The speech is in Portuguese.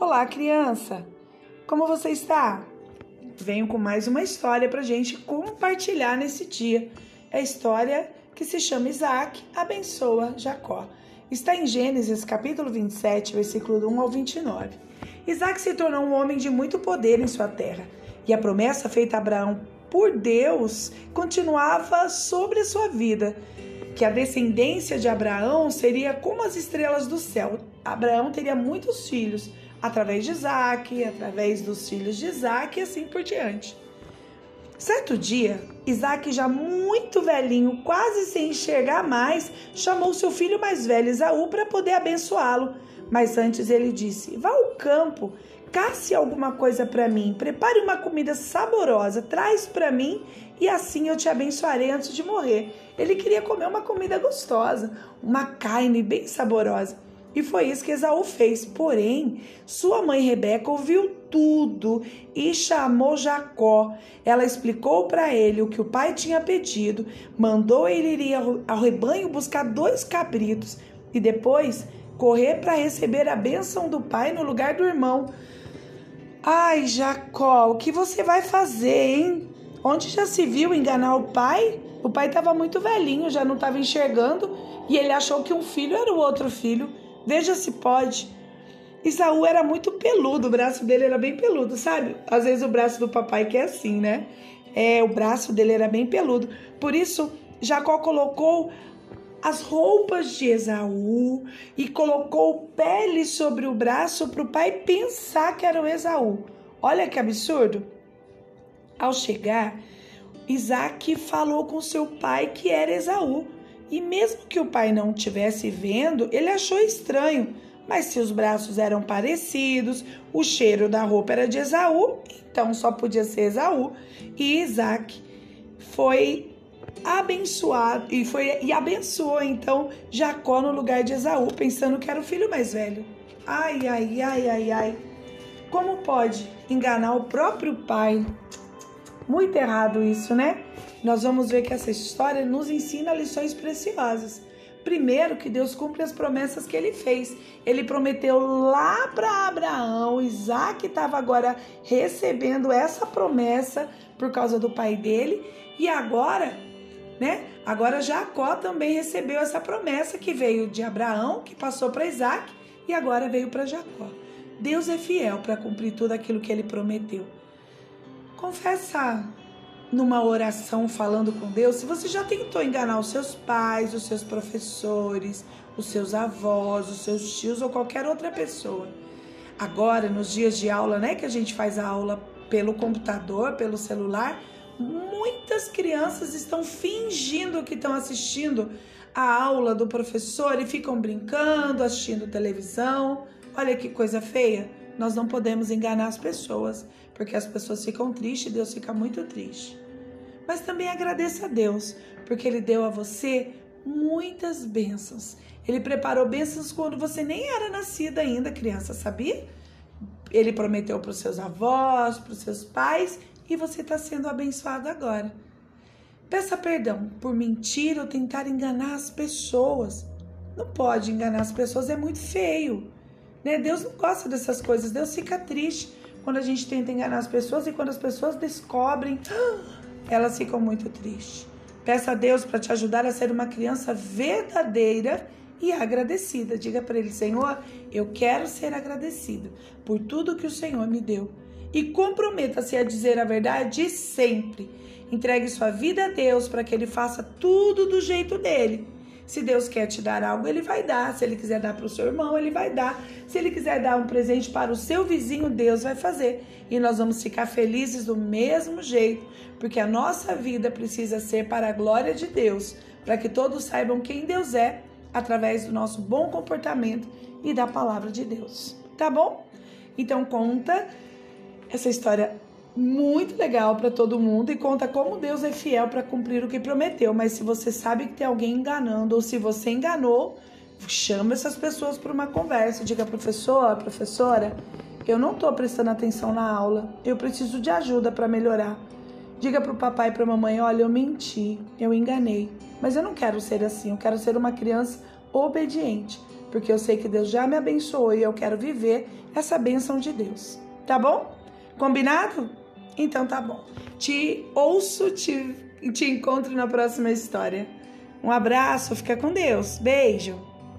Olá, criança! Como você está? Venho com mais uma história para gente compartilhar nesse dia. É a história que se chama Isaac abençoa Jacó. Está em Gênesis capítulo 27, versículo 1 ao 29. Isaac se tornou um homem de muito poder em sua terra, e a promessa feita a Abraão por Deus continuava sobre a sua vida, que a descendência de Abraão seria como as estrelas do céu. Abraão teria muitos filhos, através de Isaac, através dos filhos de Isaac e assim por diante. Certo dia, Isaac, já muito velhinho, quase sem enxergar mais, chamou seu filho mais velho, Esaú, para poder abençoá-lo. Mas antes ele disse: Vá ao campo, casse alguma coisa para mim, prepare uma comida saborosa, traz para mim e assim eu te abençoarei antes de morrer. Ele queria comer uma comida gostosa, uma carne bem saborosa. E foi isso que Esaú fez. Porém, sua mãe Rebeca ouviu tudo e chamou Jacó. Ela explicou para ele o que o pai tinha pedido, mandou ele ir ao rebanho buscar dois cabritos e depois correr para receber a bênção do pai no lugar do irmão. Ai, Jacó, o que você vai fazer, hein? Onde já se viu enganar o pai? O pai estava muito velhinho, já não estava enxergando e ele achou que um filho era o outro filho. Veja se pode. Isaú era muito peludo, o braço dele era bem peludo, sabe? Às vezes o braço do papai que é assim, né? É, o braço dele era bem peludo. Por isso, Jacó colocou as roupas de Esaú e colocou pele sobre o braço para o pai pensar que era o Esaú. Olha que absurdo. Ao chegar, Isaac falou com seu pai que era Esaú. E mesmo que o pai não estivesse vendo, ele achou estranho. Mas se os braços eram parecidos, o cheiro da roupa era de Esaú, então só podia ser Esaú. E Isaac foi abençoado e foi e abençoou então Jacó no lugar de Esaú, pensando que era o filho mais velho. Ai, ai, ai, ai, ai. Como pode enganar o próprio pai? Muito errado isso, né? Nós vamos ver que essa história nos ensina lições preciosas. Primeiro, que Deus cumpre as promessas que ele fez. Ele prometeu lá para Abraão, Isaac estava agora recebendo essa promessa por causa do pai dele, e agora, né? Agora Jacó também recebeu essa promessa que veio de Abraão, que passou para Isaac e agora veio para Jacó. Deus é fiel para cumprir tudo aquilo que ele prometeu. Confessa numa oração falando com Deus se você já tentou enganar os seus pais, os seus professores, os seus avós, os seus tios ou qualquer outra pessoa. Agora, nos dias de aula, né, que a gente faz a aula pelo computador, pelo celular, muitas crianças estão fingindo que estão assistindo a aula do professor e ficam brincando, assistindo televisão. Olha que coisa feia. Nós não podemos enganar as pessoas, porque as pessoas ficam tristes e Deus fica muito triste. Mas também agradeça a Deus, porque Ele deu a você muitas bênçãos. Ele preparou bênçãos quando você nem era nascida ainda, criança, sabia? Ele prometeu para os seus avós, para os seus pais, e você está sendo abençoado agora. Peça perdão por mentir ou tentar enganar as pessoas. Não pode enganar as pessoas, é muito feio. Né? Deus não gosta dessas coisas. Deus fica triste quando a gente tenta enganar as pessoas e quando as pessoas descobrem, elas ficam muito tristes. Peça a Deus para te ajudar a ser uma criança verdadeira e agradecida. Diga para Ele, Senhor, eu quero ser agradecido por tudo que o Senhor me deu. E comprometa-se a dizer a verdade sempre. Entregue sua vida a Deus para que Ele faça tudo do jeito dele se Deus quer te dar algo, Ele vai dar. Se Ele quiser dar para o seu irmão, Ele vai dar. Se Ele quiser dar um presente para o seu vizinho, Deus vai fazer. E nós vamos ficar felizes do mesmo jeito, porque a nossa vida precisa ser para a glória de Deus, para que todos saibam quem Deus é através do nosso bom comportamento e da palavra de Deus. Tá bom? Então conta essa história muito legal para todo mundo e conta como Deus é fiel para cumprir o que prometeu. Mas se você sabe que tem alguém enganando ou se você enganou, chama essas pessoas para uma conversa. Diga, professor, professora, eu não estou prestando atenção na aula. Eu preciso de ajuda para melhorar. Diga para o papai e para a mamãe: olha, eu menti, eu enganei. Mas eu não quero ser assim. Eu quero ser uma criança obediente. porque eu sei que Deus já me abençoou e eu quero viver essa bênção de Deus. Tá bom? Combinado? Então tá bom. Te ouço, te, te encontro na próxima história. Um abraço, fica com Deus. Beijo.